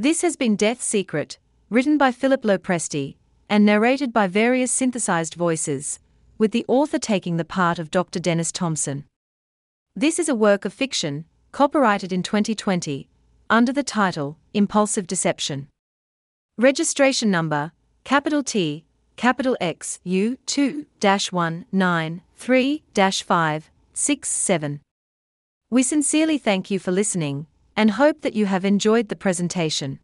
This has been Death Secret, written by Philip Lopresti, and narrated by various synthesized voices, with the author taking the part of Dr. Dennis Thompson. This is a work of fiction, copyrighted in 2020, under the title Impulsive Deception. Registration number, capital T, capital X, U 2 1 9 3 5 6 7. We sincerely thank you for listening and hope that you have enjoyed the presentation.